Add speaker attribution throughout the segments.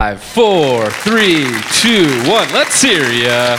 Speaker 1: Five, four, three, two, one. Let's hear ya.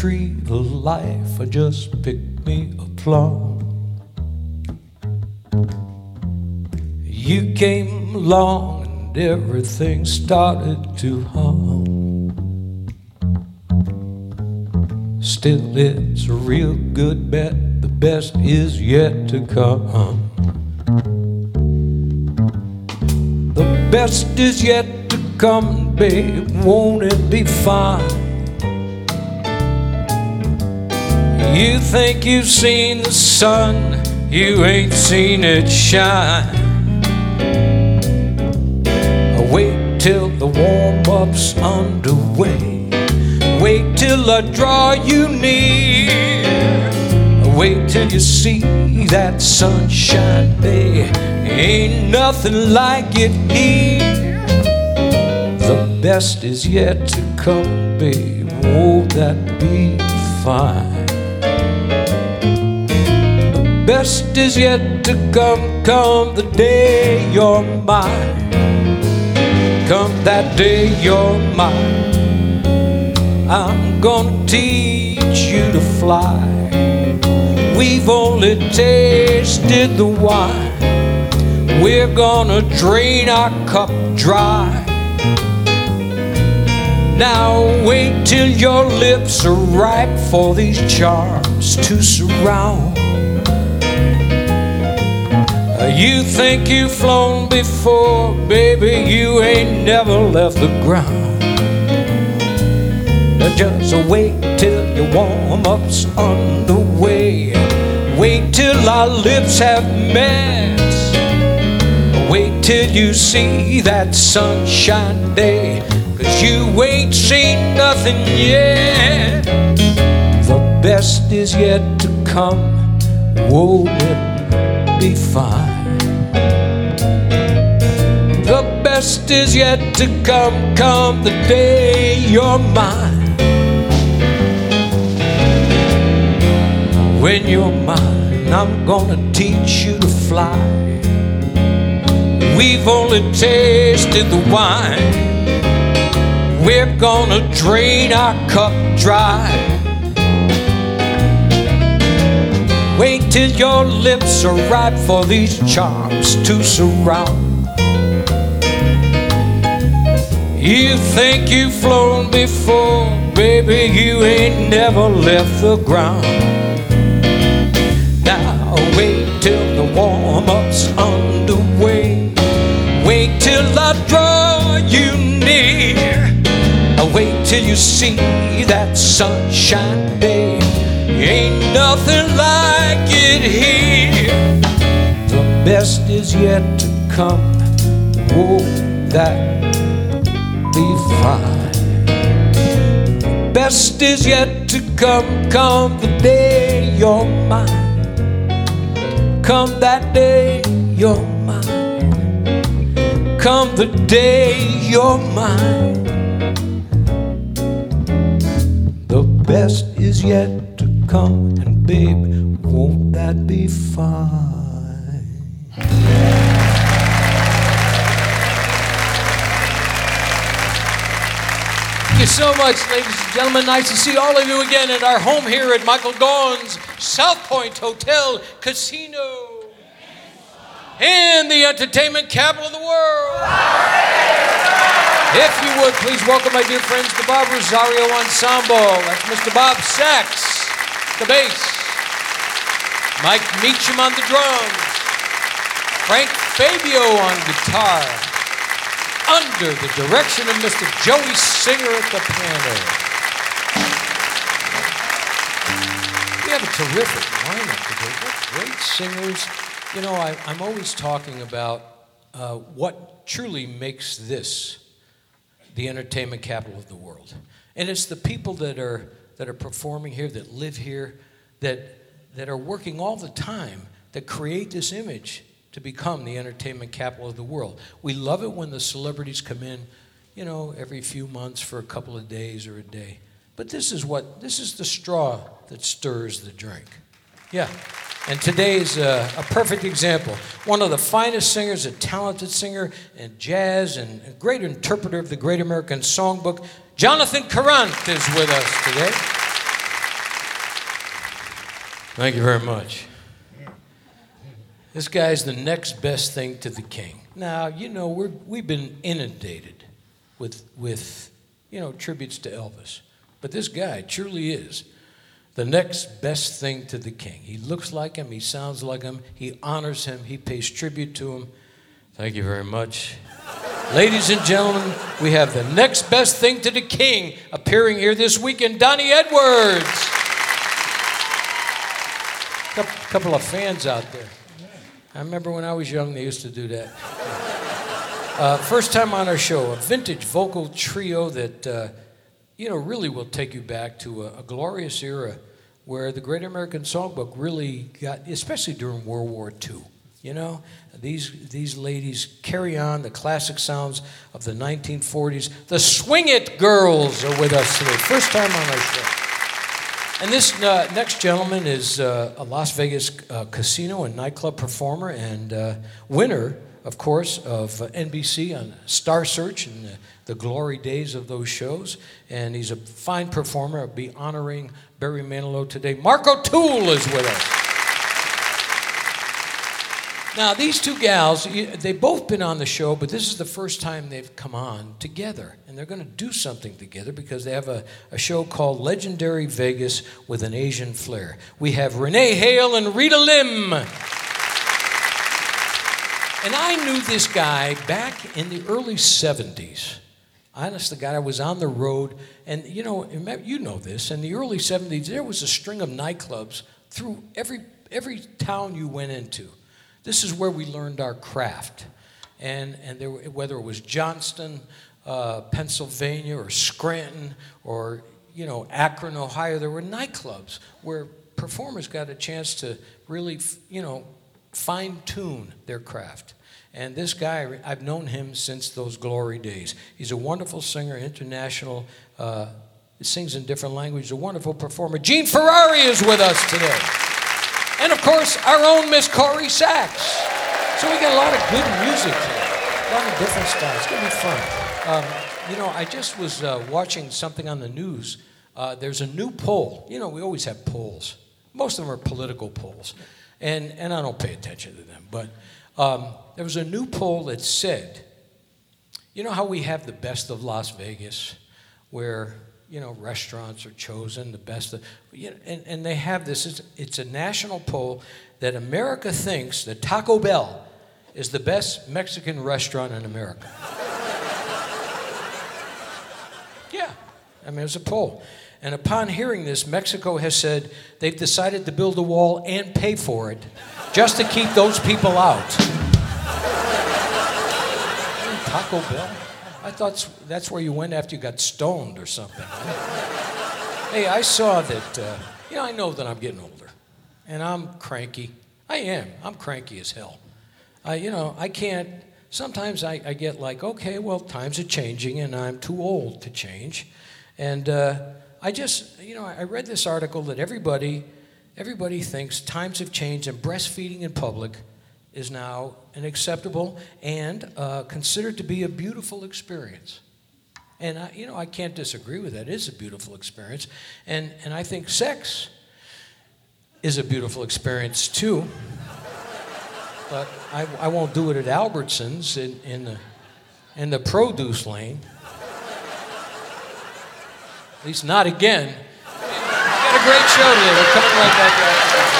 Speaker 2: Tree of life, I just picked me a plum. You came along and everything started to hum. Still, it's a real good bet. The best is yet to come. The best is yet to come, babe. Won't it be fine? You think you've seen the sun, you ain't seen it shine. Wait till the warm up's underway. Wait till I draw you near. Wait till you see that sunshine day. Ain't nothing like it here. The best is yet to come, babe. Won't that be fine? Best is yet to come, come the day you're mine. Come that day you're mine. I'm gonna teach you to fly. We've only tasted the wine. We're gonna drain our cup dry. Now wait till your lips are ripe for these charms to surround. You think you've flown before, baby, you ain't never left the ground. Uh, Just wait till your warm up's underway. Wait till our lips have met. Wait till you see that sunshine day. Cause you ain't seen nothing yet. The best is yet to come. Won't it be fine? Best is yet to come. Come the day you're mine. When you're mine, I'm gonna teach you to fly. We've only tasted the wine. We're gonna drain our cup dry. Wait till your lips are ripe for these charms to surround. You think you've flown before, baby, you ain't never left the ground. Now wait till the warm up's underway. Wait till I draw you near. Wait till you see that sunshine day. Ain't nothing like it here. The best is yet to come. Won't that fine? Best is yet to come. Come the day you're mine. Come that day you're mine. Come the day you're mine. The best is yet to come, and babe, won't that be fine?
Speaker 3: You so much, ladies and gentlemen. Nice to see all of you again at our home here at Michael Gaughan's South Point Hotel Casino. in the entertainment capital of the world.
Speaker 2: If you would, please welcome my dear friends, the Bob Rosario Ensemble. That's Mr. Bob Sachs, the bass. Mike Meacham on the drums. Frank Fabio on guitar. Under the direction of Mr. Joey Singer at the piano. We have a terrific lineup today. What great singers. You know, I, I'm always talking about uh, what truly makes this the entertainment capital of the world. And it's the people that are, that are performing here, that live here, that, that are working all the time that create this image to become the entertainment capital of the world. We love it when the celebrities come in, you know, every few months for a couple of days or a day. But this is what, this is the straw that stirs the drink. Yeah. And today is a, a, perfect example. One of the finest singers, a talented singer in jazz and a great interpreter of the Great American Songbook, Jonathan Karrant is with us today. Thank you very much. This guy's the next best thing to the king. Now, you know, we're, we've been inundated with, with, you know, tributes to Elvis. But this guy truly is the next best thing to the king. He looks like him, he sounds like him, he honors him, he pays tribute to him. Thank you very much. Ladies and gentlemen, we have the next best thing to the king appearing here this weekend, Donny Edwards. A couple of fans out there. I remember when I was young, they used to do that. Uh, first time on our show, a vintage vocal trio that. Uh, you know, really will take you back to a, a, glorious era where the Great American Songbook really got, especially during World War II. You know, these, these ladies carry on the classic sounds of the 1940s. The Swing It Girls are with us today, first time on our show. And this uh, next gentleman is uh, a Las Vegas uh, casino and nightclub performer and uh, winner, of course, of uh, NBC on Star Search and the glory days of those shows. And he's a fine performer. I'll be honoring Barry Manilow today. Mark O'Toole is with us. Now, these two gals, they've both been on the show, but this is the first time they've come on together. And they're going to do something together because they have a, a show called Legendary Vegas with an Asian flair. We have Rene Hale and Rita Lim. And I knew this guy back in the early 70s honest to God, I was on the road, and you know, you know this. In the early '70s, there was a string of nightclubs through every every town you went into. This is where we learned our craft, and and there, whether it was Johnstown, uh, Pennsylvania, or Scranton, or you know Akron, Ohio, there were nightclubs where performers got a chance to really, you know, fine tune their craft. And this guy, I've known him since those glory days. He's a wonderful singer, international, uh, sings in different languages, a wonderful performer. Gene Ferrari is with us today. And of course, our own Miss Corrie Sachs. So we got a lot of good music today, a lot of different styles. It's going to be fun. Um, you know, I just was uh, watching something on the news. Uh, there's a new poll. You know, we always have polls. Most of them are political polls. And, and I don't pay attention to them. But um, there was a new poll that said, you know how we have the best of Las Vegas, where you know restaurants are chosen the best you know, and, and they have this. It's, it's a national poll that America thinks that Taco Bell is the best Mexican restaurant in America. yeah, I mean it's a poll. And upon hearing this, Mexico has said they've decided to build a wall and pay for it just to keep those people out. Taco Bell? I thought that's where you went after you got stoned or something. hey, I saw that, uh, you know, I know that I'm getting older and I'm cranky. I am. I'm cranky as hell. I, you know, I can't, sometimes I, I get like, okay, well, times are changing and I'm too old to change. And uh, I just, you know, I read this article that everybody, everybody thinks times have changed and breastfeeding in public is now an acceptable and uh, considered to be a beautiful experience. And I, you know, I can't disagree with that. It is a beautiful experience, and and I think sex is a beautiful experience too. But I, I won't do it at Albertsons in, in the in the produce lane. At least not again. We got a great show today. We're coming right back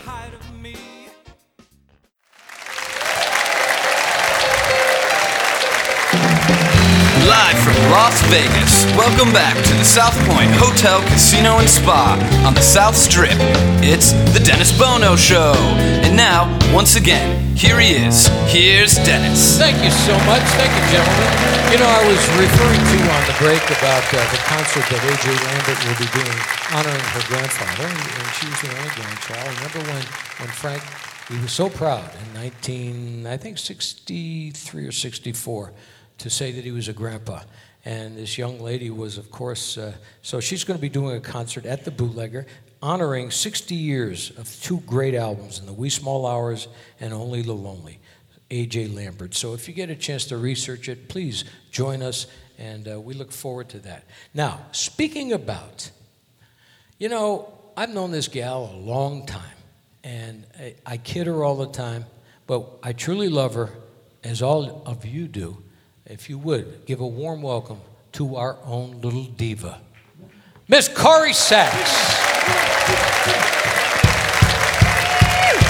Speaker 4: Live from Las Vegas, welcome back to the South Point Hotel, Casino, and Spa on the South Strip. It's the Dennis Bono Show. And now, once again, here he is. Here's Dennis.
Speaker 2: Thank you so much. Thank you, gentlemen. You know, I was referring to on the break about uh, the concert that A.J. Lambert will be doing honoring her grandfather, and, and she was the only grandchild. I remember when, when Frank, he was so proud in 19, I think 63 or 64, to say that he was a grandpa. And this young lady was, of course, uh, so she's going to be doing a concert at the Bootlegger honoring 60 years of two great albums, In the Wee Small Hours and Only the Lonely. AJ Lambert. So if you get a chance to research it, please join us, and uh, we look forward to that. Now, speaking about, you know, I've known this gal a long time, and I, I kid her all the time, but I truly love her, as all of you do. If you would, give a warm welcome to our own little diva, Miss Corrie Sachs.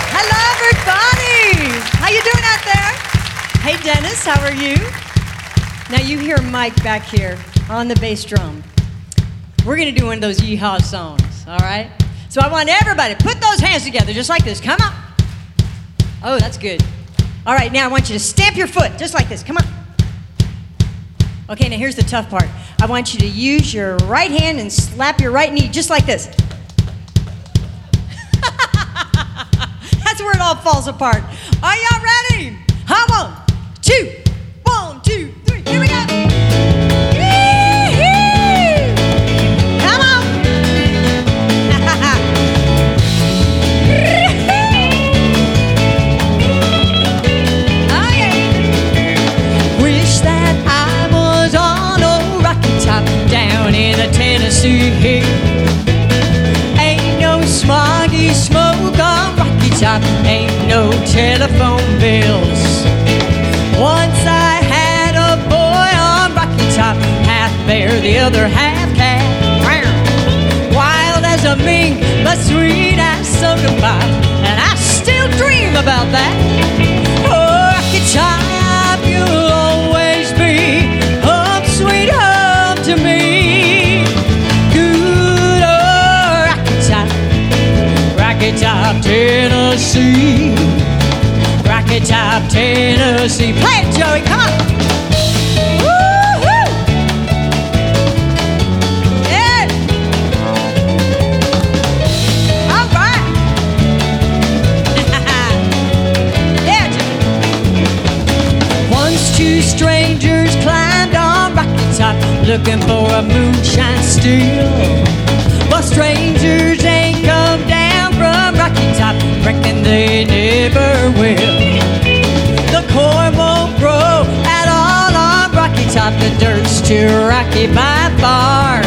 Speaker 5: Hello, everybody. How you doing out there? Hey, Dennis, how are you? Now you hear Mike back here on the bass drum. We're gonna do one of those yeehaw songs, all right? So I want everybody put those hands together just like this. Come on. Oh, that's good. All right, now I want you to stamp your foot just like this. Come on. Okay, now here's the tough part. I want you to use your right hand and slap your right knee just like this. That's where it all falls apart. Are y'all ready? Huh, one, two, telephone bills. Once I had a boy on Rocky Top, half bear, the other half cat. Wild as a mink, but sweet as soda pop, and I still dream about that. Oh, Rocky Top, you'll always be home, sweet home to me. Good old Rocky Top. Rocky Top, Tennessee. Rocky Top, Tennessee. Play it, Joey. Come on. Two strangers climbed on Rocky Top looking for a moonshine still. But strangers ain't come down from Rocky Top, reckon they never will. Corn won't grow at all on Rocky Top, the dirt's too rocky by far.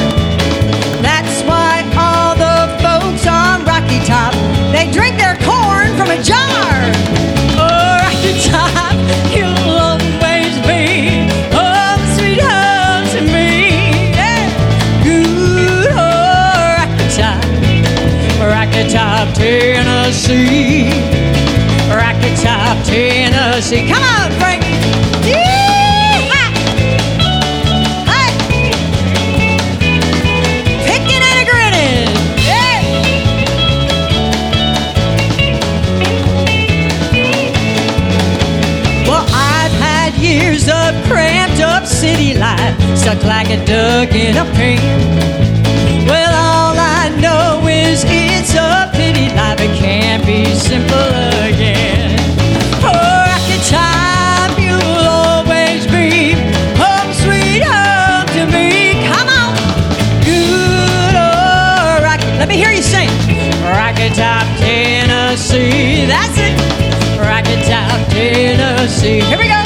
Speaker 5: That's why all the folks on Rocky Top, they drink their corn from a jar. Oh, Rocky Top, you'll always be home, sweet home to me. Good old Rocky Top, Rocky Top, Tennessee. Tennessee. Come on, Frank. years of cramped up city life, stuck like a duck in a pan. Well, all I know is it's a pity life, it can't be simple again. That's it. Rocky Top, Tennessee. Here we go.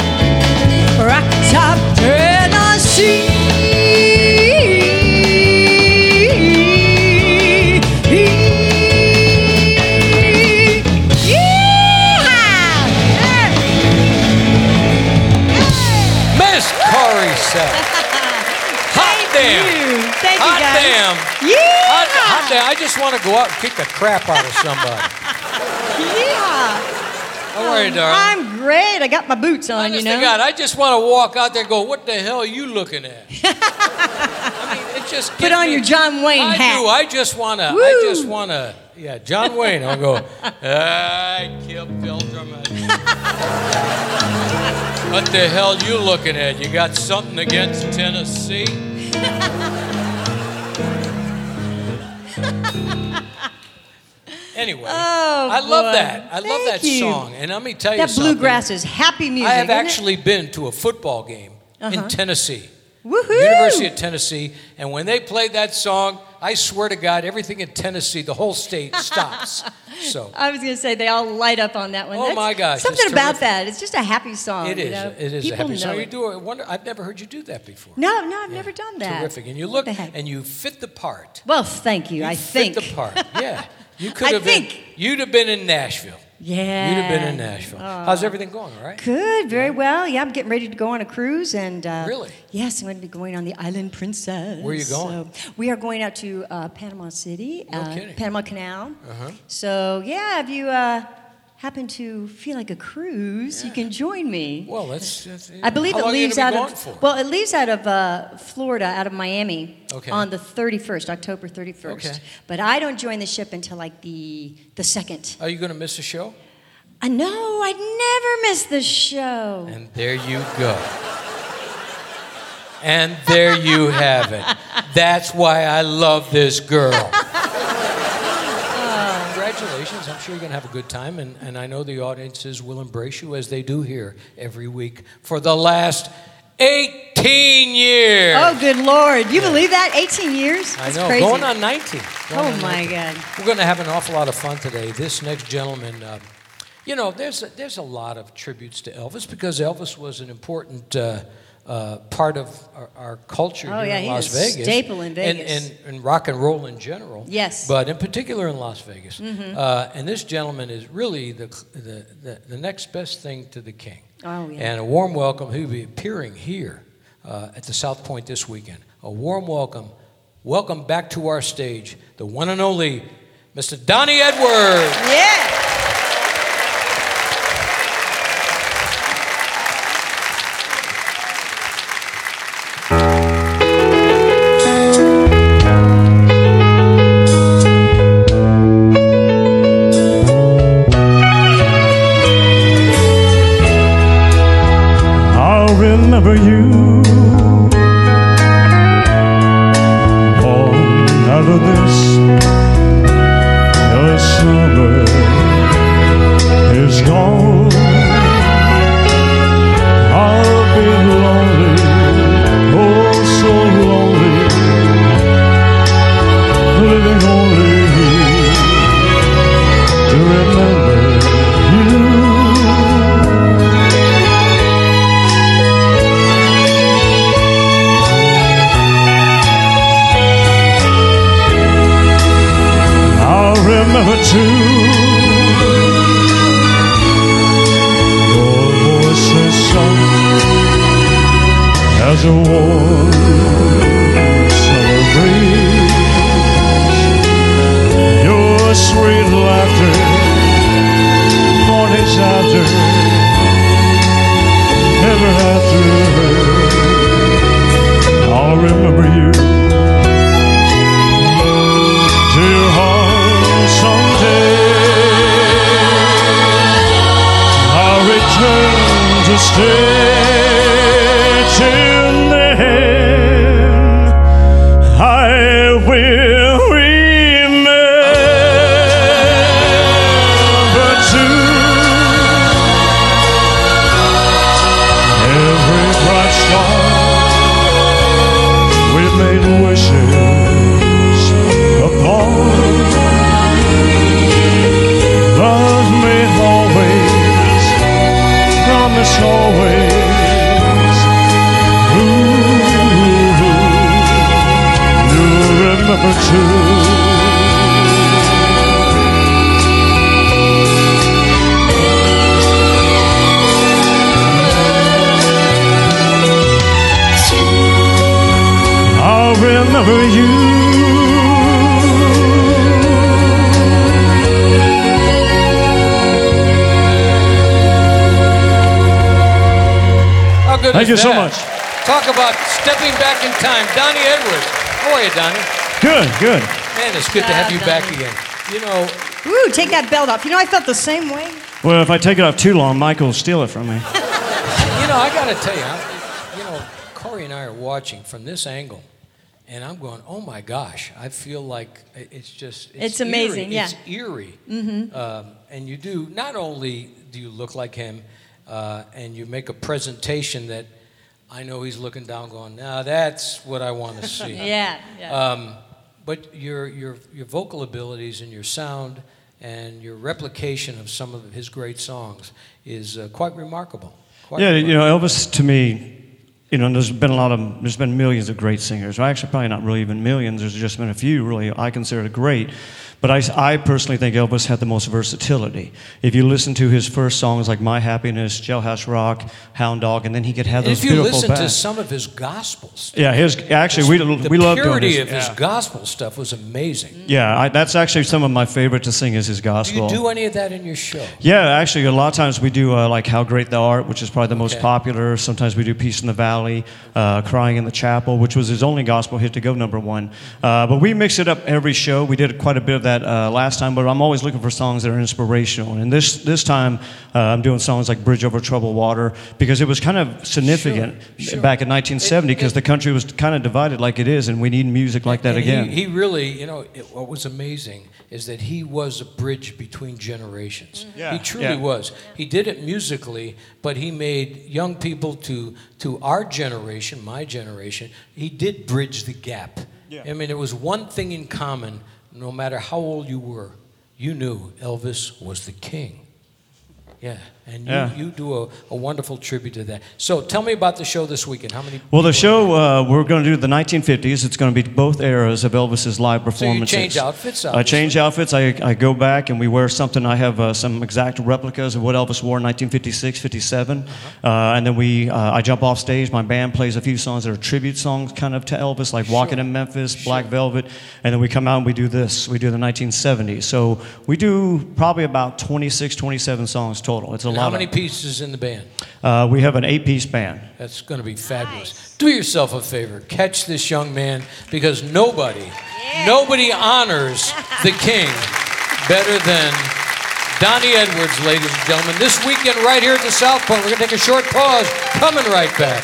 Speaker 5: Rocky Top, Tennessee. Yeehaw!
Speaker 2: Miss Corrie. Hot damn.
Speaker 5: You.
Speaker 2: Hot
Speaker 5: guys.
Speaker 2: damn.
Speaker 5: Yeah.
Speaker 2: Hot, hot damn. I just want to go out and kick the crap out of somebody.
Speaker 5: Yeah.
Speaker 2: How are you, darling?
Speaker 5: I'm great. I got my boots on,
Speaker 2: Honest
Speaker 5: you know.
Speaker 2: God, I just want to walk out there and go, what the hell are you looking at? I mean, it just
Speaker 5: Put on
Speaker 2: me-
Speaker 5: your John Wayne
Speaker 2: I
Speaker 5: hat.
Speaker 2: do. I just want to, I just want to, yeah, John Wayne. I'll go, I killed Pilgrim. what the hell you looking at? You got something against Tennessee? anyway,
Speaker 5: Oh,
Speaker 2: I love
Speaker 5: boy.
Speaker 2: that. I love that
Speaker 5: you.
Speaker 2: song. And let me tell you
Speaker 5: That
Speaker 2: something.
Speaker 5: bluegrass is happy music.
Speaker 2: I have
Speaker 5: isn't it?
Speaker 2: actually been to a football game in uh-huh. Tennessee.
Speaker 5: Woohoo!
Speaker 2: University of Tennessee, and when they played that song, I swear to God, everything in Tennessee, the whole state stops. so
Speaker 5: I was going to say they all light up on that one.
Speaker 2: Oh,
Speaker 5: That's
Speaker 2: my gosh,
Speaker 5: Something about
Speaker 2: terrific.
Speaker 5: that. It's just a happy song.
Speaker 2: It is.
Speaker 5: You know?
Speaker 2: It is
Speaker 5: People
Speaker 2: a happy song.
Speaker 5: know
Speaker 2: You do it. Wonder, I've never heard you do that before.
Speaker 5: No, no, I've never done that.
Speaker 2: Terrific, and you look and you fit the part.
Speaker 5: Well, thank you.
Speaker 2: You
Speaker 5: I
Speaker 2: fit
Speaker 5: think.
Speaker 2: the part. Yeah, you could
Speaker 5: I
Speaker 2: have been.
Speaker 5: think.
Speaker 2: You'd have been in Nashville.
Speaker 5: Yeah.
Speaker 2: You'd have been in Nashville. How's everything going? All right.
Speaker 5: Good, very well. Yeah, I'm getting ready to go on a cruise, and uh,
Speaker 2: Really?
Speaker 5: yes, I'm going to be going on the Island Princess.
Speaker 2: Where are you going?
Speaker 5: So we are going out to uh, Panama City,
Speaker 2: No
Speaker 5: uh. Panama Canal.
Speaker 2: Uh-huh.
Speaker 5: So yeah, have you uh, happen to feel like a cruise, you can join me.
Speaker 2: Well, that's. that's
Speaker 5: I believe
Speaker 2: how
Speaker 5: it leaves out of
Speaker 2: for?
Speaker 5: well, it leaves out of uh, Florida, out of Miami,
Speaker 2: Okay.
Speaker 5: on the 31st, October 31st.
Speaker 2: Okay.
Speaker 5: But I don't join the ship until like the the second.
Speaker 2: Are you going to miss a show?
Speaker 5: I know I'd never miss the show.
Speaker 2: And there you go. And there you have it. That's why I love this girl. Congratulations. I'm sure you're going to have a good time. And, and I know the audiences will embrace you as they do here every week for the last 18 years.
Speaker 5: Oh, good Lord. You believe that? 18 years?
Speaker 2: I
Speaker 5: That's
Speaker 2: know.
Speaker 5: crazy.
Speaker 2: Going on 19. Going
Speaker 5: Oh,
Speaker 2: on
Speaker 5: my
Speaker 2: 19.
Speaker 5: God.
Speaker 2: We're going to have an awful lot of fun today. This next gentleman, uh, you know, there's a, there's a lot of tributes to Elvis because Elvis was an important uh, uh, part of our, our culture
Speaker 5: Oh,
Speaker 2: here
Speaker 5: yeah,
Speaker 2: in Las
Speaker 5: a
Speaker 2: Vegas.
Speaker 5: staple in
Speaker 2: And,
Speaker 5: Vegas.
Speaker 2: and, and rock and roll in general.
Speaker 5: Yes. Mm-hmm.
Speaker 2: But in particular in Las Vegas. Uh, and this gentleman is really the, the, the, the next best thing to the king.
Speaker 5: Oh, yeah.
Speaker 2: And a warm welcome. He'll be appearing here uh, at the South Point this weekend. A warm welcome. Welcome back to our stage, the one and only Mr. Donny Edwards.
Speaker 5: Yeah.
Speaker 6: Someday. Thank
Speaker 2: is
Speaker 6: you so much.
Speaker 2: Talk about stepping back in time. Donny Edwards. How are you, Donny?
Speaker 6: Good, good.
Speaker 2: Man, it's good to have you back again. You know,
Speaker 5: Ooh, take that belt off. You know, I felt the same way.
Speaker 6: Well, if I take it off too long, Michael will steal it from me.
Speaker 2: you know, I got to tell you, I, you know, Corrie and I are watching from this angle, and I'm going, oh my gosh, I feel like it's just
Speaker 5: It's amazing,
Speaker 2: eerie.
Speaker 5: yeah.
Speaker 2: It's eerie. Mm-hmm. Um, and you do not only do you look like him, uh, and you make a presentation that I know he's looking down, going, now that's what I want to see.
Speaker 5: Yeah, yeah.
Speaker 2: Um, but your, your, your vocal abilities and your sound and your replication of some of his great songs is uh, quite remarkable. Quite
Speaker 6: Yeah,
Speaker 2: remarkable.
Speaker 6: you know, Elvis to me, you know, there's been a lot of, there's been millions of great singers. Well, actually, probably not really even millions. There's just been a few really I consider great. But I, I personally think Elvis had the most versatility. If you listen to his first songs like My Happiness, Jailhouse Rock, Hound Dog, and then he could have those
Speaker 2: if you
Speaker 6: beautiful
Speaker 2: listen to some of his gospels,
Speaker 6: Yeah, his actually we
Speaker 2: the
Speaker 6: we love doing
Speaker 2: purity
Speaker 6: his,
Speaker 2: of his gospel stuff was amazing.
Speaker 6: Yeah, I, that's actually some of my favorite to sing is his gospel.
Speaker 2: Do you do any of that in your show?
Speaker 6: Yeah, actually, a lot of times we do uh, like "How Great Thou Art," which is probably the most popular. Sometimes we do "Peace in the Valley," uh, "Crying in the Chapel," which was his only gospel hit to go number one. Uh, but we mix it up every show. We did quite a bit of that uh, last time, but I'm always looking for songs that are inspirational. And this this time, uh, I'm doing songs like "Bridge Over Troubled Water" because it was kind of significant
Speaker 2: Sure, sure.
Speaker 6: back in 1970 because the country was kind of divided like it is, and we need music like that
Speaker 2: And
Speaker 6: again.
Speaker 2: He, he really, you know, it, what was amazing is that he was a bridge between generations. Mm-hmm.
Speaker 6: Yeah,
Speaker 2: He truly
Speaker 6: yeah.
Speaker 2: was. He did it musically, but he made young people to to our generation, my generation. He did bridge the gap.
Speaker 6: Yeah.
Speaker 2: I mean, it was one thing in common. No matter how old you were, you knew Elvis was the king. Yeah, and you,
Speaker 6: Yeah.
Speaker 2: you do a, a wonderful tribute to that. So tell me about the show this weekend. How many?
Speaker 6: Well, the show uh, we're going to do the 1950s. It's going to be both eras of Elvis's live performances.
Speaker 2: So you change outfits,
Speaker 6: I change outfits. I, I go back and we wear something. I have uh, some exact replicas of what Elvis wore in 1956, 57,
Speaker 2: Uh-huh.
Speaker 6: uh, and then we uh, I jump off stage. My band plays a few songs that are tribute songs, kind of to Elvis, like "Walking in Memphis," "Black Velvet," and then we come out and we do this. We do the 1970s. So we do probably about 26, 27 songs total. It's a lot.
Speaker 2: How
Speaker 6: of-
Speaker 2: many pieces in the band?
Speaker 6: Uh, we have an eight-piece band.
Speaker 2: That's going to be fabulous. Do yourself a favor. Catch this young man because nobody, nobody honors the king better than Donny Edwards, ladies and gentlemen. This weekend, right here at the South Point, we're going to take a short pause. Coming right back.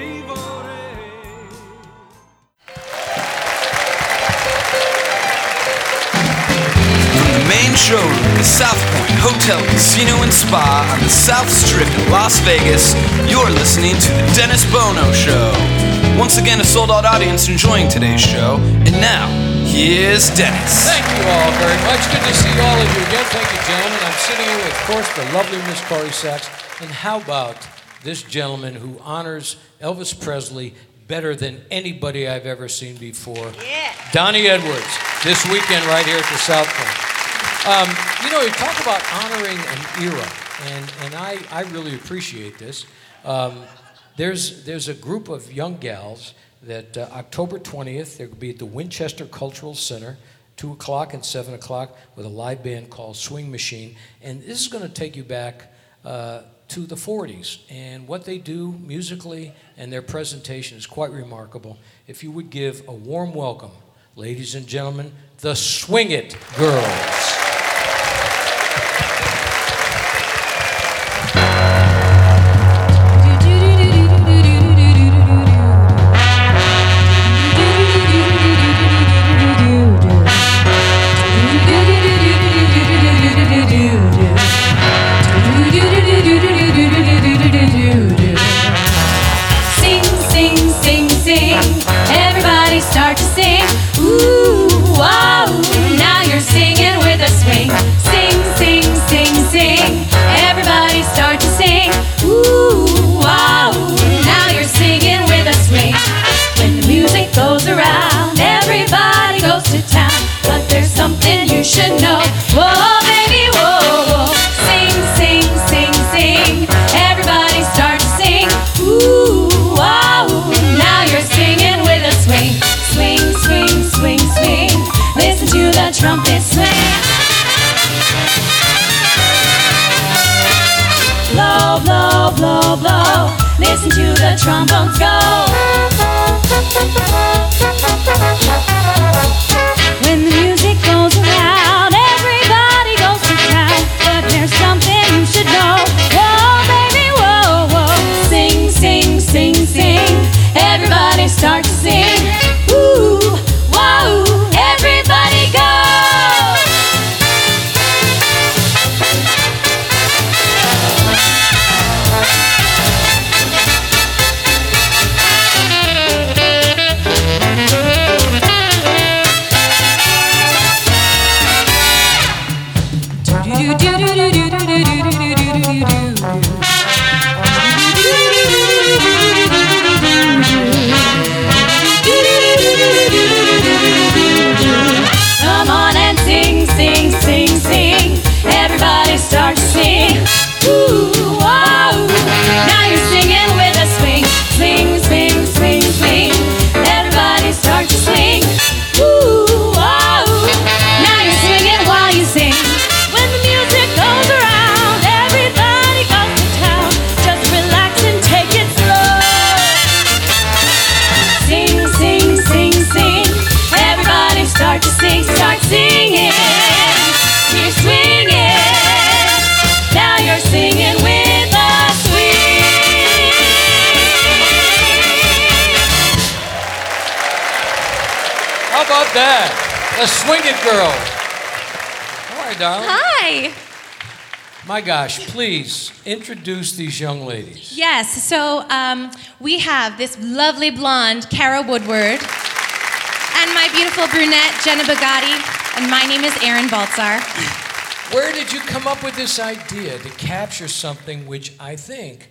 Speaker 4: showroom, at the South Point Hotel, Casino, and Spa on the South Strip in Las Vegas, you're listening to The Dennis Bono Show. Once again, a sold out audience enjoying today's show. And now, here's Dennis.
Speaker 2: Thank you all very much. Good to see all of you again. Thank you, gentlemen. I'm sitting here with, of course, the lovely Miss Corrie Sachs. And how about this gentleman who honors Elvis Presley better than anybody I've ever seen before?
Speaker 7: Yeah.
Speaker 2: Donny Edwards, this weekend right here at the South Point. Um, you know, you talk about honoring an era, and, and I, I really appreciate this. Um, there's, there's a group of young gals that uh, October 20th, they'll be at the Winchester Cultural Center, 2 o'clock and 7 o'clock, with a live band called Swing Machine. And this is going to take you back uh, to the 40s. And what they do musically and their presentation is quite remarkable. If you would give a warm welcome, ladies and gentlemen, the Swing It Girls.
Speaker 7: The trombones go. When the music goes around, everybody goes to town. But there's something you should know. Whoa, baby, whoa, whoa. Sing, sing, sing, sing. Everybody start
Speaker 2: about that? The Swing It Girl. Right, darling.
Speaker 8: Hi.
Speaker 2: My gosh, please introduce these young ladies.
Speaker 8: Yes, so um, we have this lovely blonde, Kara Woodward, and my beautiful brunette, Jenna Bugatti, and my name is Erin Baltzar.
Speaker 2: Where did you come up with this idea to capture something which I think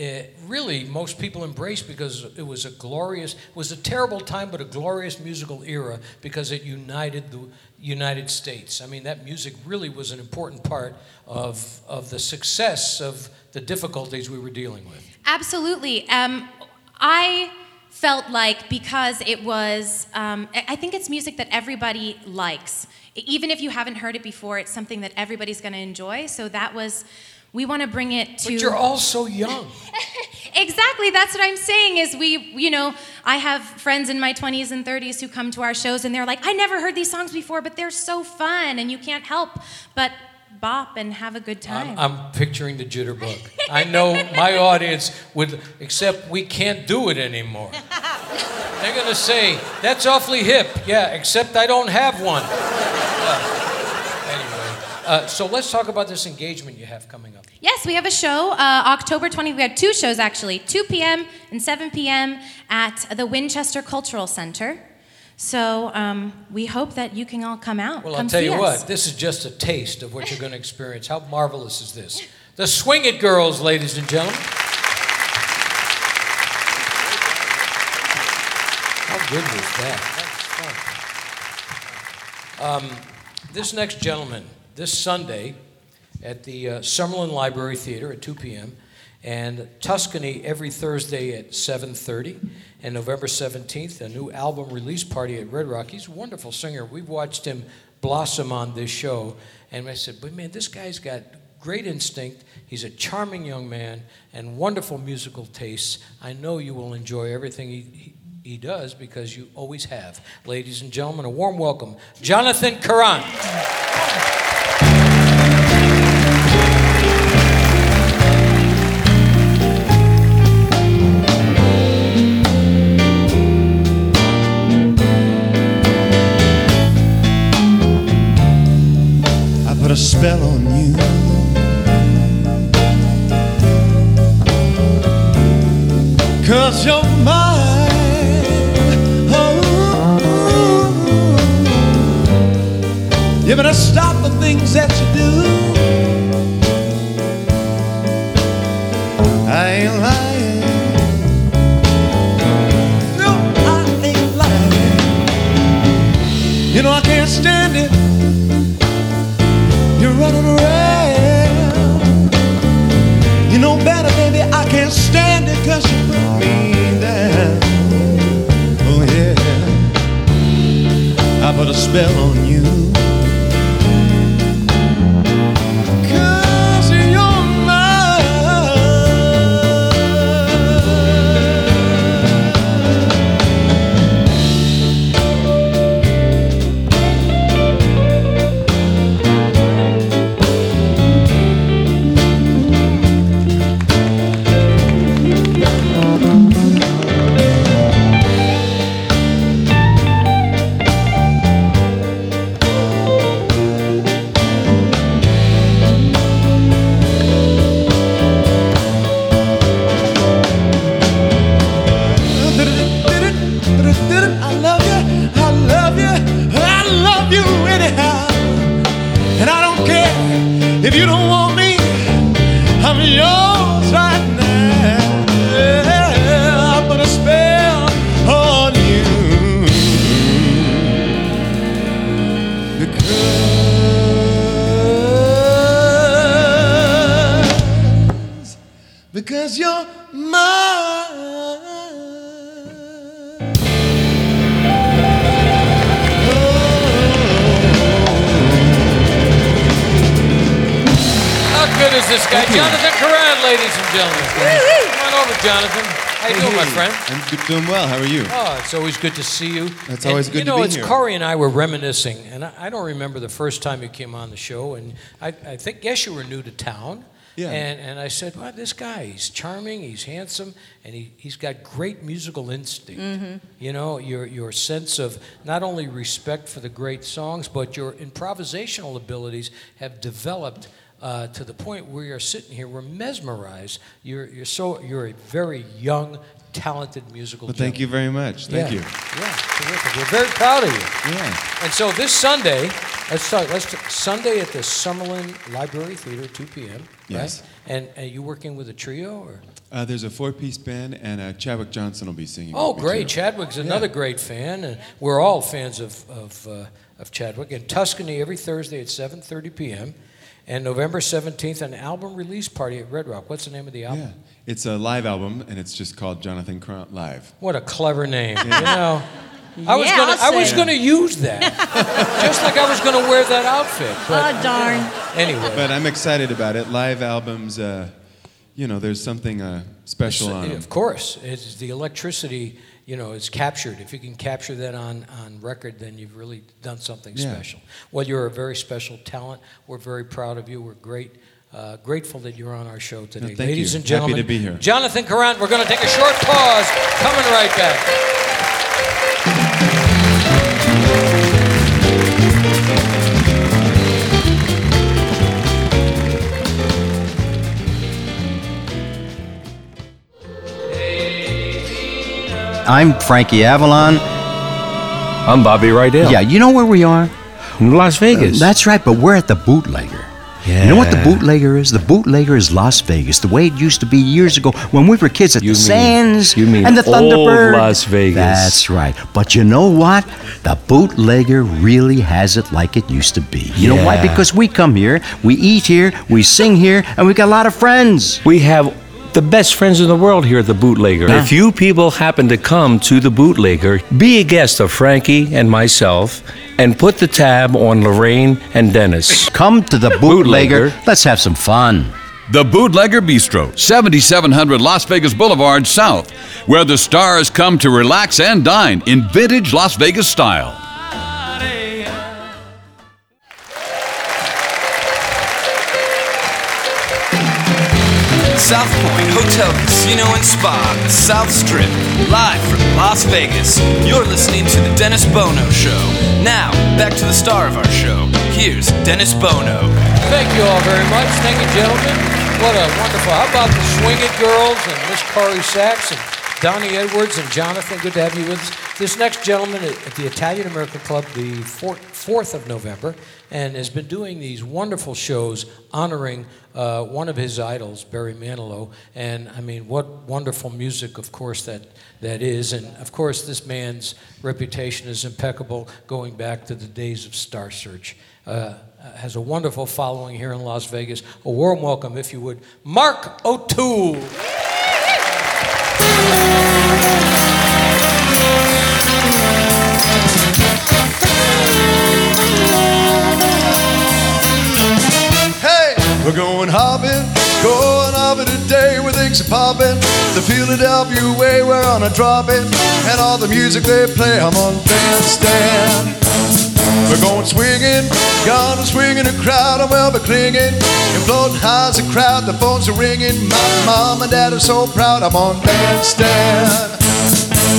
Speaker 2: uh, really most people embrace because it was a glorious, it was a terrible time, but a glorious musical era because it united the United States. I mean, that music really was an important part of, of the success of the difficulties we were dealing with.
Speaker 8: Absolutely. Um, I felt like because it was, um, I think it's music that everybody likes. Even if you haven't heard it before, it's something that everybody's going to enjoy. So that was, we want to bring it to.
Speaker 2: But you're all so young.
Speaker 8: Exactly, that's what I'm saying is we, you know, I have friends in my 20s and 30s who come to our shows and they're like, I never heard these songs before, but they're so fun and you can't help but bop and have a good time.
Speaker 2: I'm, I'm picturing the jitterbug. I know my audience would, except we can't do it anymore. They're going to say, that's awfully hip. Yeah, except I don't have one. Uh, so let's talk about this engagement you have coming up.
Speaker 8: Yes, we have a show uh, October 20th. We have two shows actually 2 p.m. and 7 p.m. at the Winchester Cultural Center. So um, we hope that you can all come out.
Speaker 2: Well,
Speaker 8: come
Speaker 2: I'll tell you
Speaker 8: us.
Speaker 2: what, this is just a taste of what you're going to experience. How marvelous is this? The Swing It Girls, ladies and gentlemen. How good was that? Um, this next gentleman, this Sunday at the uh, Summerlin Library Theater at 2 p.m. and Tuscany every Thursday at 7:30 and November 17th a new album release party at Red Rock. He's a wonderful singer. We've watched him blossom on this show and I said, "But man, this guy's got great instinct. He's a charming young man and wonderful musical tastes. I know you will enjoy everything he, he he does because you always have. Ladies and gentlemen, a warm welcome, Jonathan
Speaker 9: Karrant. You better stop
Speaker 2: good- doing
Speaker 10: well. How are you?
Speaker 2: Oh, it's always good to see you.
Speaker 10: It's always good to be here.
Speaker 2: you
Speaker 10: to
Speaker 2: know,
Speaker 10: be
Speaker 2: it's
Speaker 10: here.
Speaker 2: Corrie and I were reminiscing, and I, I don't remember the first time you came on the show, and I, I think, guess you were new to town.
Speaker 10: Yeah.
Speaker 2: And, and I said, well, this guy, he's charming, he's handsome, and he, he's got great musical instinct.
Speaker 11: Mhm.
Speaker 2: You know, your, your sense of not only respect for the great songs, but your improvisational abilities have developed uh, to the point where you're sitting here, we're mesmerized. You're, you're, so, you're a very young, talented musical
Speaker 10: Well, thank you very much. Thank
Speaker 2: yeah.
Speaker 10: you.
Speaker 2: Yeah, terrific. We're very proud of you.
Speaker 10: Yeah.
Speaker 2: And so this Sunday, let's start. Let's Sunday at the Summerlin Library Theater, 2 p.m.
Speaker 10: Yes.
Speaker 2: Right? And are you working with a trio or?
Speaker 10: Uh, there's a four-piece band, and uh, Chadwick Johnson will be singing.
Speaker 2: Oh, great!
Speaker 10: too.
Speaker 2: Chadwick's another great fan, and we're all fans of of, uh, of Chadwick. In Tuscany every Thursday at 7:30 p.m. And November 17th, an album release party at Red Rock. What's the name of the album?
Speaker 10: Yeah. It's a live album, and it's just called Jonathan Karrant Live.
Speaker 2: What a clever name. You know, I was
Speaker 11: Yeah,
Speaker 2: gonna
Speaker 11: I'll
Speaker 2: was gonna use that, just like I was gonna wear that outfit. But
Speaker 11: Oh, darn.
Speaker 2: anyway,
Speaker 10: But I'm excited about it. Live albums, uh, you know, there's something uh, special on them.
Speaker 2: Of course, it's the electricity. You know, is captured. If you can capture that on, on record, then you've really done something
Speaker 10: Yeah.
Speaker 2: special. Well, you're a very special talent. We're very proud of you. We're great, uh, grateful that you're on our show today,
Speaker 10: thank
Speaker 2: ladies
Speaker 10: you.
Speaker 2: and
Speaker 10: Happy
Speaker 2: gentlemen.
Speaker 10: to be here.
Speaker 2: Jonathan Karrant. We're going to take a short pause. Coming right back.
Speaker 12: I'm Frankie Avalon.
Speaker 1: I'm Bobby Rydell.
Speaker 12: Yeah, you know where we are?
Speaker 1: In Las uh, Vegas.
Speaker 12: That's right, but we're at the bootlegger. Yeah. You know what the bootlegger is? The bootlegger is Las Vegas, the way it used to be years ago when we were kids at
Speaker 1: You
Speaker 12: the
Speaker 1: mean-
Speaker 12: Sands
Speaker 1: you mean
Speaker 12: and the
Speaker 1: old
Speaker 12: Thunderbird.
Speaker 1: Las Vegas.
Speaker 12: That's right. But you know what? The bootlegger really has it like it used to be. You know why? Because we come here, we eat here, we sing here, and we got a lot of friends.
Speaker 1: We have the best friends in the world here at the Bootlegger.
Speaker 12: Yeah.
Speaker 1: If you people happen to come to the Bootlegger, be a guest of Frankie and myself and put the tab on Lorraine and Dennis.
Speaker 12: Come to the bootlegger. Let's have some fun.
Speaker 13: The Bootlegger Bistro, 7700 Las Vegas Boulevard South, where the stars come to relax and dine in vintage Las Vegas style.
Speaker 4: South Point Hotel, Casino, and Spa, the South Strip, live from Las Vegas. You're listening to The Dennis Bono Show. Now, back to the star of our show. Here's Dennis Bono.
Speaker 2: Thank you all very much. Thank you, gentlemen. What a wonderful. How about the Swing It Girls and Miss Carly Saxon? Donny Edwards and Jonathan? Good to have you with us. This next gentleman at the Italian American Club, the 4th of November, and has been doing these wonderful shows honoring uh, one of his idols, Barry Manilow. And I mean, what wonderful music, of course, that, that is. And of course, this man's reputation is impeccable going back to the days of Star Search. Uh, has a wonderful following here in Las Vegas. A warm welcome, if you would, Mark O'Toole.
Speaker 14: We're going hopping, going hopping today where things are popping. The Philadelphia way, we're on a dropping, and all the music they play, I'm on bandstand. We're going swinging, gonna swing in a crowd, and we'll be clinging. And floating high as a crowd, the phones are ringing. My mom and dad are so proud, I'm on bandstand.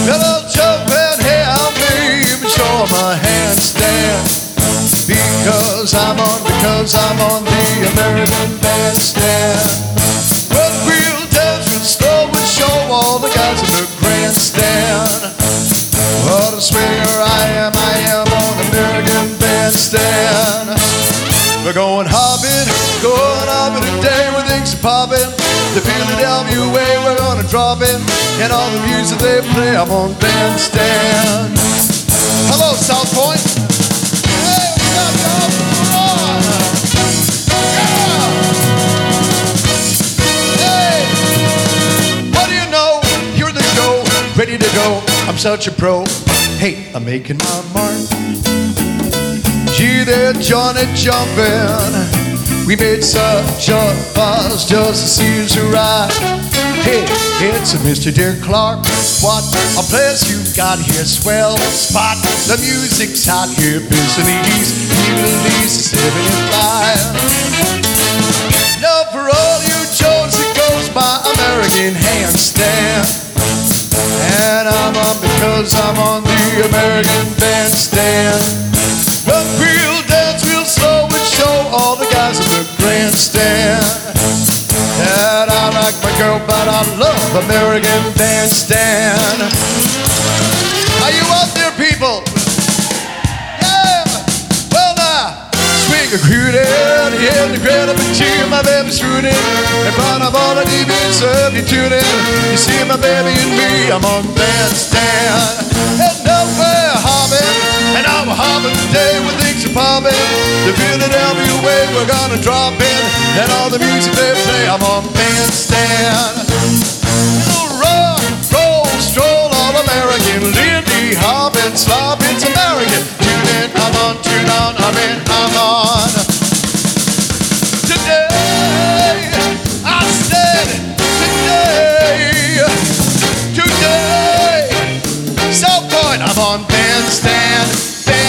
Speaker 14: Hello, jumping, hey, I'm baby, show my handstand. Because I'm on, because I'm on the American Bandstand. But we'll dance real slow and show all the guys in the grandstand. What a swinger I am, I am We're going hopping, going hopping today when things are popping. The Philadelphia eh, way, we're gonna drop in. And all the music they play, I'm on Bandstand. Hello, South Point. Hey What do you know? You're the ready to go. I'm such a pro. Hey, I'm making my mark. There, Johnny jumping. We made such a fuss just to see us ride. Hey, it's a Mr. Dear Clark. What a place you've got here, swell spot. The music's hot here, Bisonese, Evilise, 75. Love for all you Joes, it goes by American Handstand. And I'm on because I'm on the American Bandstand. We'll grandstand. That I like my girl, but I love American Bandstand. Are you out there, great up and cheer, my baby's rooting. In front of all the DVs, serve you tune in. You see my baby and me, I'm on bandstand. And now we're hopping, and we're hopping today when things are popping. The Philadelphia way, we're gonna drop in. And all the music they play, I'm on bandstand. Rock, roll, stroll, all American. Lindy, hopping, slopping, it's American. Tune in, I'm on, tune on, I'm in, I'm on. Today, I said, today, today. I'm on bandstand.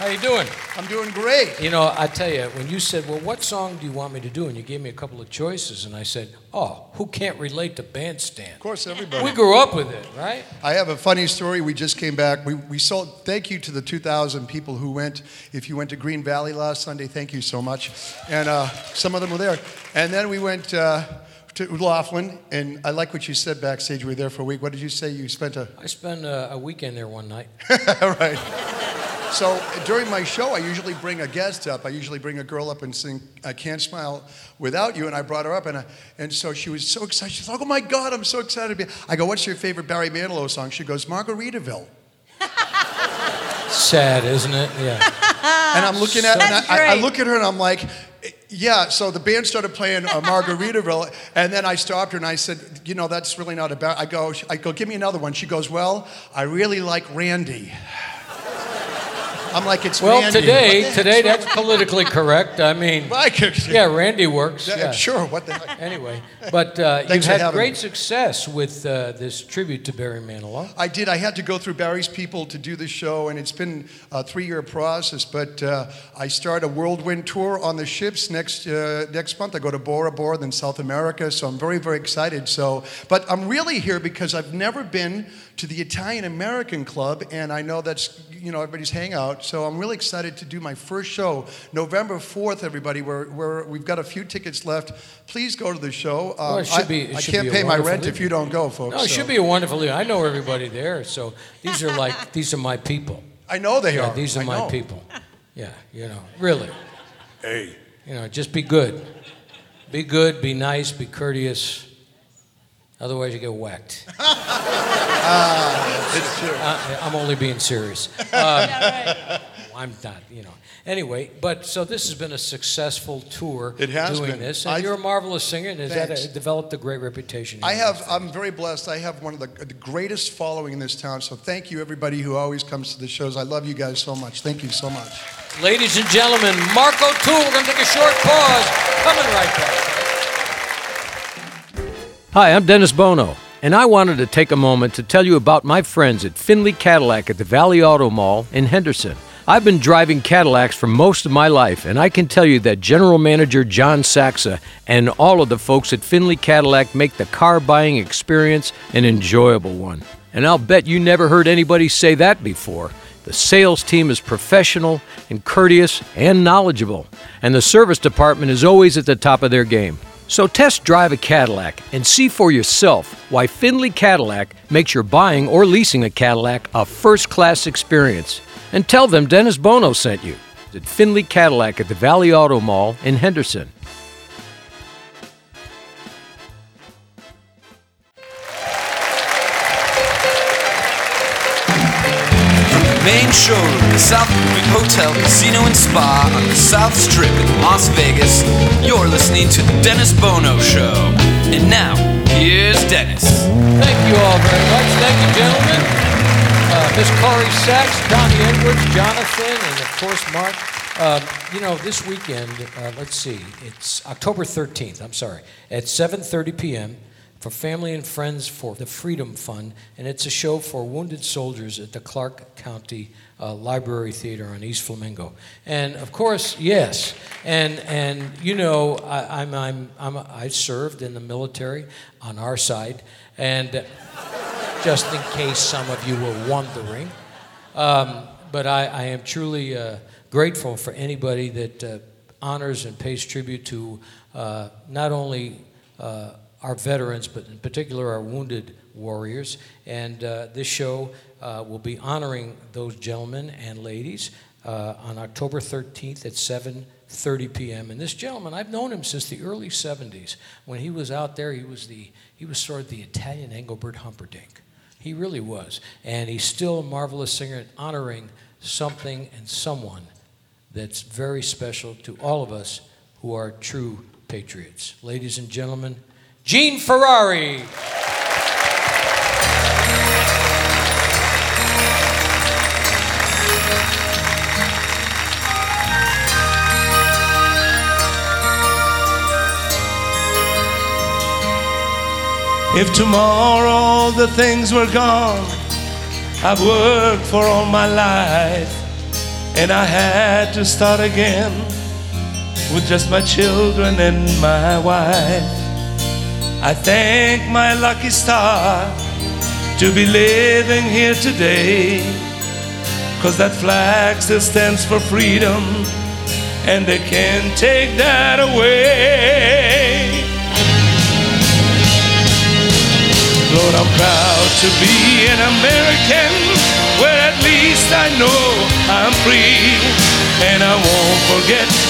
Speaker 2: How you doing?
Speaker 14: I'm doing great.
Speaker 2: You know, I tell you, when you said, "Well, what song do you want me to do?" and you gave me a couple of choices, and I said, "Oh, who can't relate to Bandstand?"
Speaker 14: Of course, everybody.
Speaker 2: We grew up with it, right?
Speaker 14: I have a funny story. We just came back. We, we sold, thank you to the 2,000 people who went. If you went to Green Valley last Sunday, thank you so much. And uh, some of them were there. And then we went uh, to Laughlin, and I like what you said backstage. We were there for a week. What did you say? You spent a.
Speaker 2: I spent a, a weekend there one night.
Speaker 14: right. So during my show, I usually bring a guest up. I usually bring a girl up and sing "I Can't Smile Without You," and I brought her up, and I, and so she was so excited. She's like, "Oh my God, I'm so excited!" to be. I go, "What's your favorite Barry Manilow song?" She goes, "Margaritaville."
Speaker 2: Sad, isn't it? Yeah.
Speaker 14: And I'm looking at, and I, I, I look at her, and I'm like, "Yeah." So the band started playing uh, Margaritaville, and then I stopped her and I said, "You know, that's really not about." I go, I go, "Give me another one." She goes, "Well, I really like Randy." I'm like, "It's
Speaker 2: Well,
Speaker 14: Randy."
Speaker 2: today,
Speaker 14: What
Speaker 2: today that's politically correct. I mean, yeah, Randy works.
Speaker 14: Yeah,
Speaker 2: Yeah.
Speaker 14: Sure. What the heck?
Speaker 2: Anyway, but uh, you've had great
Speaker 14: me.
Speaker 2: success with uh, this tribute to Barry Manilow.
Speaker 14: I did. I had to go through Barry's people to do the show, and it's been a three-year process. But uh, I start a whirlwind tour on the ships next uh, next month. I go to Bora Bora, then South America. So I'm very, very excited. So, but I'm really here because I've never been to the Italian American Club, and I know that's you know everybody's hangout. So I'm really excited to do my first show, November 4th. Everybody, we're, we're we've got a few tickets left. Please go to the show.
Speaker 2: Uh, well, it should
Speaker 14: I,
Speaker 2: be- it
Speaker 14: I
Speaker 2: should
Speaker 14: can't
Speaker 2: be
Speaker 14: pay my
Speaker 2: wonderful
Speaker 14: rent if you don't go, folks.
Speaker 2: No, it
Speaker 14: so.
Speaker 2: should be a wonderful evening. I know everybody there, so these are like these are my people.
Speaker 14: I know they
Speaker 2: Yeah,
Speaker 14: are.
Speaker 2: these are
Speaker 14: I
Speaker 2: my
Speaker 14: know.
Speaker 2: people. Yeah, you know, really.
Speaker 14: Hey.
Speaker 2: You know, just be good. Be good, be nice, be courteous. Otherwise, you get whacked.
Speaker 14: Ah, it's true.
Speaker 2: Uh, I'm only being serious. Um, I'm not, you know. Anyway, but so this has been a successful tour.
Speaker 14: It has
Speaker 2: doing
Speaker 14: been.
Speaker 2: this, and
Speaker 14: I've-
Speaker 2: you're a marvelous singer, and has that uh, developed a great reputation.
Speaker 14: I have. I'm very blessed. I have one of the, the greatest following in this town. So thank you, everybody who always comes to the shows. I love you guys so much. Thank you so much.
Speaker 2: Ladies and gentlemen, Mark O'Toole. We're going to take a short pause. Coming right back. Hi, I'm Dennis Bono, and I wanted to take a moment to tell you about my friends at Finley Cadillac at the Valley Auto Mall in Henderson. I've been driving Cadillacs for most of my life, and I can tell you that General Manager John Saxa and all of the folks at Finley Cadillac make the car buying experience an enjoyable one. And I'll bet you never heard anybody say that before. The sales team is professional and courteous and knowledgeable, and the service department is always at the top of their game. So test drive a Cadillac and see for yourself why Finley Cadillac makes your buying or leasing a Cadillac a first class experience. And tell them Dennis Bono sent you at Finley Cadillac at the Valley Auto Mall in Henderson.
Speaker 4: Main showroom, the South Point Hotel, Casino, and Spa on the South Strip in Las Vegas. You're listening to The Dennis Bono Show. And now, here's Dennis.
Speaker 2: Thank you all very much. Thank you, gentlemen. Uh, Miss Corrie Sachs, Donny Edwards, Jonathan, and of course Mark. Um, you know, this weekend, uh, let's see, it's October 13th, I'm sorry, at 7.30 p.m. for Family and Friends for the Freedom Fund, and it's a show for wounded soldiers at the Clark County uh, Library Theater on East Flamingo. And of course, yes, and, and you know, I, I'm, I'm, I'm, I served in the military on our side, and just in case some of you were wondering. Um, but I, I am truly uh, grateful for anybody that uh, honors and pays tribute to uh, not only uh, our veterans, but in particular our wounded warriors. And uh, this show uh, will be honoring those gentlemen and ladies uh, on October 13th at 7:30 p.m. And this gentleman, I've known him since the early 70s. When he was out there, he was the he was sort of the Italian Engelbert Humperdinck. He really was. And he's still a marvelous singer and honoring something and someone that's very special to all of us who are true patriots. Ladies and gentlemen, Gene Ferrari.
Speaker 15: If tomorrow the things were gone I've worked for all my life, and I had to start again with just my children and my wife. I thank my lucky star to be living here today. Cause that flag still stands for freedom, and they can't take that away. Lord, I'm proud to be an American, where at least I know I'm free. And I won't forget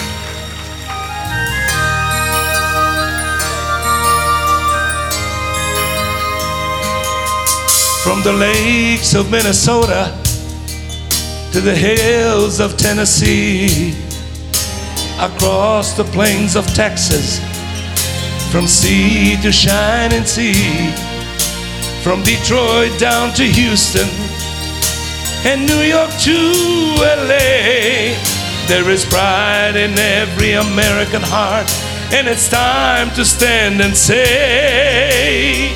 Speaker 15: From the lakes of Minnesota to the hills of Tennessee, across the plains of Texas, from sea to shining sea, from Detroit down to Houston, and New York to LA. There is pride in every American heart, and it's time to stand and say,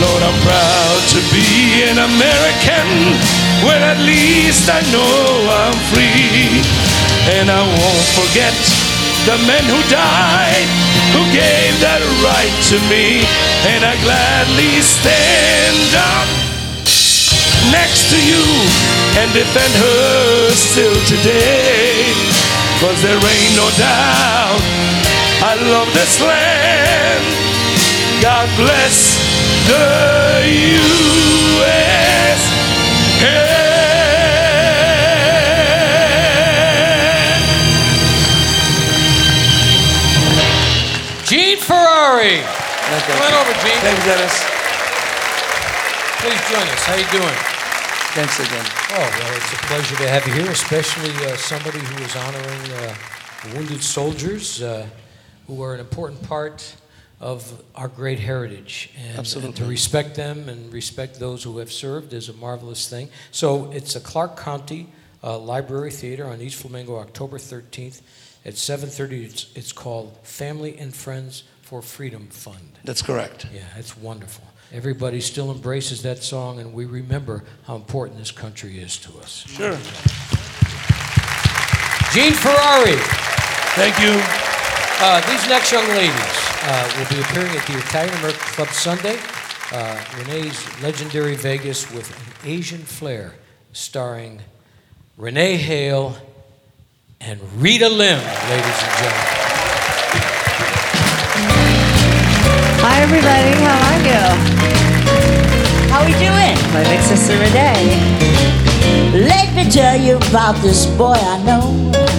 Speaker 15: Lord, I'm proud to be an American. Well, at least I know I'm free. And I won't forget the men who died, who gave that right to me. And I gladly stand up next to you and defend her still today. Cause there ain't no doubt I love this land. God bless Thanks, Dennis.
Speaker 2: Please join us. How you doing?
Speaker 15: Thanks again.
Speaker 2: Oh, well, it's a pleasure to have you here, especially uh, somebody who is honoring uh, wounded soldiers uh, who are an important part of our great heritage. And, and to respect them and respect those who have served is a marvelous thing. So it's a Clark County uh, Library Theater on East Flamingo, October 13th at 7.30. It's, it's called Family and Friends for Freedom Fund.
Speaker 15: That's correct.
Speaker 2: Yeah, it's wonderful. Everybody still embraces that song, and we remember how important this country is to us.
Speaker 15: Sure.
Speaker 2: Gene Ferrari.
Speaker 15: Thank you.
Speaker 2: Uh, these next young ladies uh, will be appearing at the Italian American Club Sunday. Uh, Rene's Legendary Vegas with an Asian flair, starring Rene Hale and Rita Lim, ladies and gentlemen.
Speaker 16: Hi everybody, how are you? How we doing? My big sister Rene. Let me tell you about this boy I know.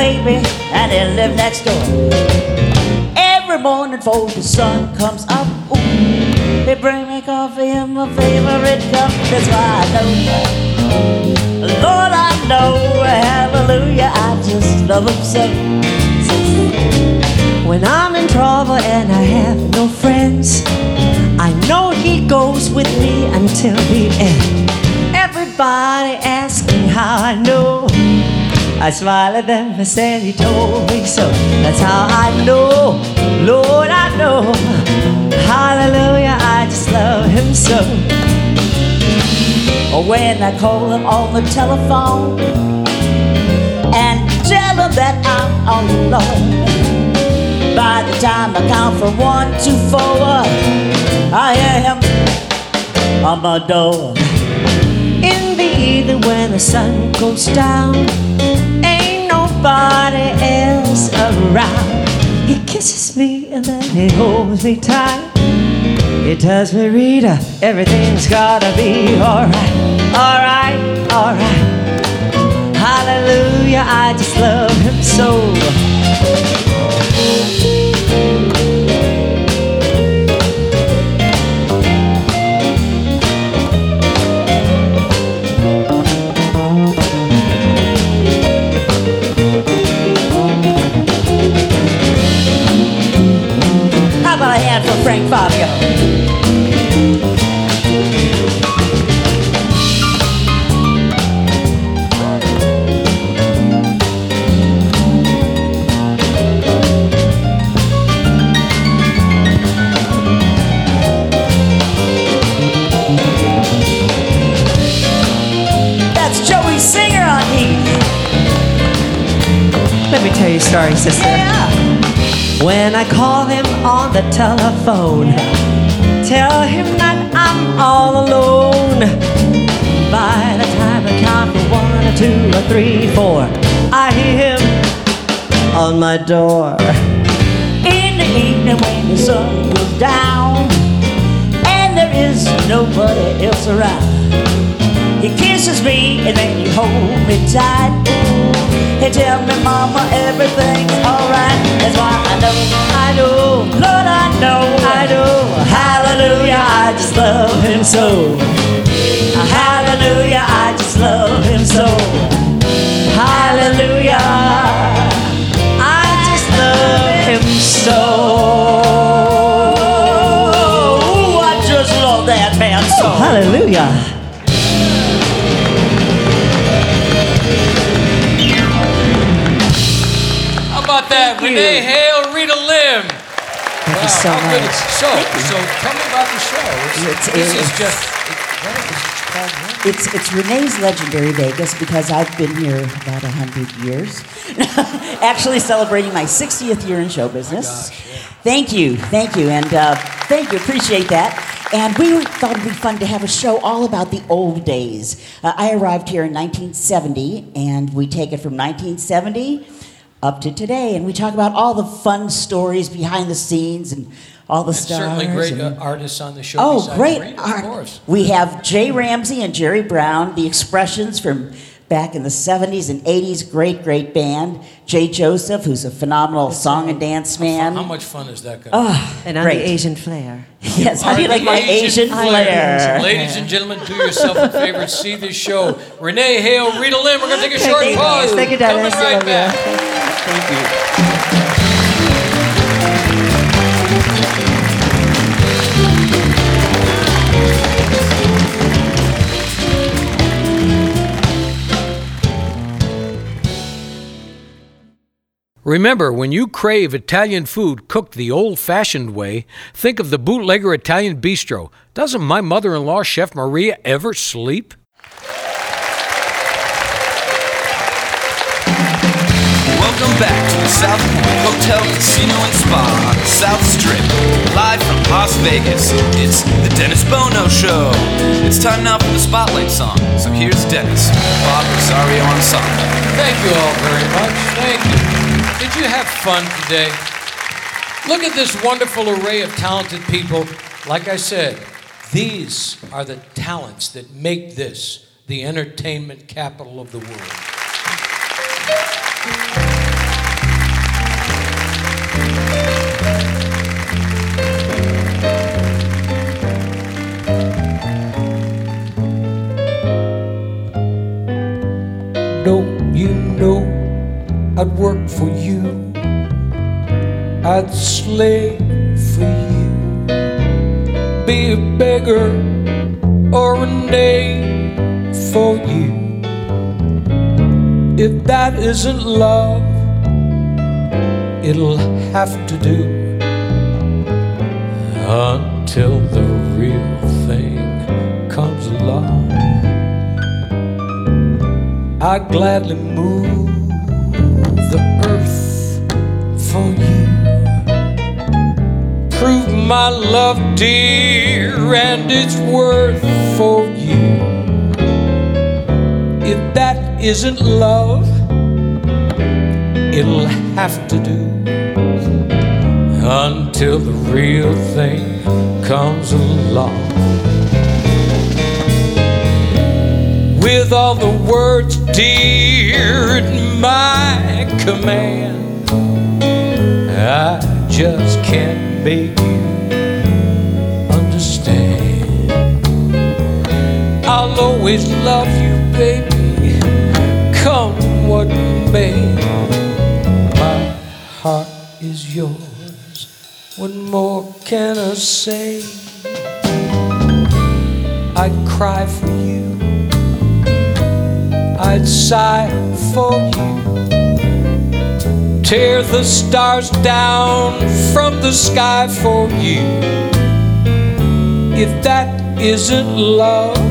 Speaker 16: Baby and he lives next door. Every morning before the sun comes up, ooh, they bring me coffee in my favorite cup. That's why I know, Lord, I know, hallelujah, I just love him so. When I'm in trouble and I have no friends, I know he goes with me until the end. Everybody asking how I know. I smile at them and said he told me so. That's how I know, Lord, I know. Hallelujah, I just love him so. When I call him on the telephone and tell him that I'm all alone. By the time I count from one to four, I hear him on my door. In the evening
Speaker 5: when the sun goes down. Nobody else around. He kisses me and then he holds me tight. He tells me, Rita, everything's gotta be alright, alright, alright. Hallelujah, I just love him so. Frank Fabio? That's Joey Singer on Heath. Let me tell you a story, sister. Yeah. When I call him on the telephone, tell him that I'm all alone. By the time I count for one or two or three, four, I hear him on my door. In the evening when the sun goes down, and there is nobody else around. He kisses me and then he holds me tight. He tells me, Mama, everything's alright. That's why I know, I know, Lord, I know, I know. Hallelujah, I just love him so. Hallelujah, I just love him so. Hallelujah, I just love him so. Ooh, I just love that man so. Hallelujah. So
Speaker 2: good
Speaker 5: much.
Speaker 2: So, so tell me about the show. It's,
Speaker 16: It's-
Speaker 2: this is just. It, is it called?
Speaker 16: It's it's Rene's Legendary Vegas because I've been here about hundred years. Actually, celebrating my 60th year in show business. Thank you, thank you, and uh, thank you. Appreciate that. And we thought it'd be fun to have a show all about the old days. Uh, I arrived here in 1970, and we take it from 1970 up to today, and we talk about all the fun stories behind the scenes and all the stars.
Speaker 2: Certainly great
Speaker 16: and-
Speaker 2: uh, artists on the show.
Speaker 16: Oh, great
Speaker 2: Rita,
Speaker 16: art.
Speaker 2: Of course.
Speaker 16: We have Jay Ramsey and Jerry Brown, the expressions from back in the 70s and 80s, great, great band. Jay Joseph, who's a phenomenal song and dance man.
Speaker 2: How much fun is that going
Speaker 16: Oh,
Speaker 5: And on
Speaker 16: great.
Speaker 5: the Asian flair.
Speaker 16: Yes, how do you like my Asian flair?
Speaker 2: Ladies and gentlemen, do yourself a favor, see this show. Rene Hale, Rita Lim, we're going to take a short
Speaker 5: Thank you.
Speaker 2: pause.
Speaker 5: Thank you,
Speaker 2: Coming
Speaker 5: Dennis. I
Speaker 2: right
Speaker 5: love you.
Speaker 2: back.
Speaker 16: Thank you.
Speaker 2: Remember, when you crave Italian food cooked the old fashioned way, think of the Bootlegger Italian Bistro. Doesn't my mother in law, Chef Maria, ever sleep?
Speaker 4: Welcome back to the South Point Hotel, Casino, and Spa on the South Strip. Live from Las Vegas, it's the Dennis Bono Show. It's time now for the Spotlight song. So here's Dennis, Bob Rosario Ensemble.
Speaker 2: Thank you all very much. Thank you. Did you have fun today? Look at this wonderful array of talented people. Like I said, these are the talents that make this the entertainment capital of the world. Know I'd work for you? I'd slave for you. Be a beggar or a knave for you. If that isn't love, it'll have to do until the real thing comes along. I'd gladly move my love, dear, and its worth for you. If that isn't love, it'll have to do until the real thing comes along. With all the words dear at my command, I just can't make always love you, baby, come what may. My heart is yours. What more can I say? I'd cry for you. I'd sigh for you. Tear the stars down from the sky for you. If that isn't love,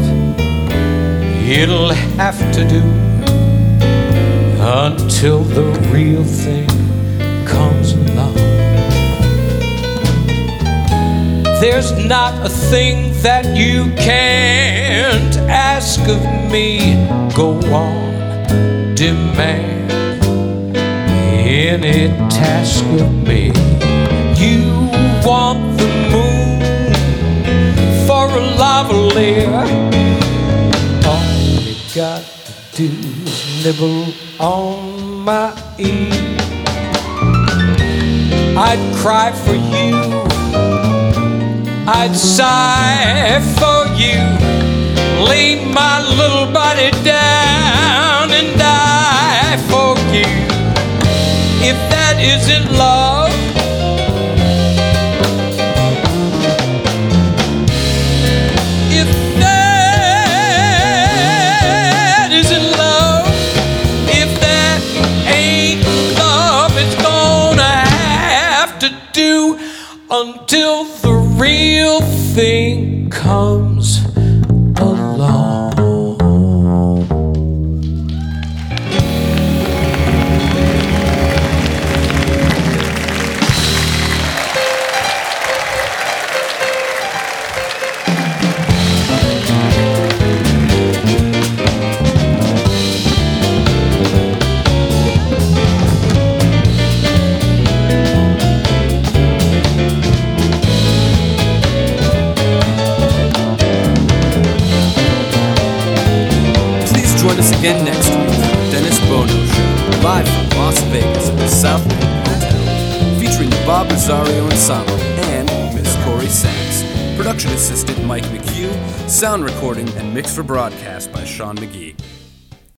Speaker 2: it'll have to do until the real thing comes along. There's not a thing that you can't ask of me. Go on, demand any task of me. You want the moon for a lavalier. Got to nibble on my ear. I'd cry for you. I'd sigh for you. Lay my little body down and die for you. If that isn't love,
Speaker 4: Rosario Ensemble and Miss Corrie Sachs. Production assistant Mike McHugh, sound recording and mix for broadcast by Sean McGee.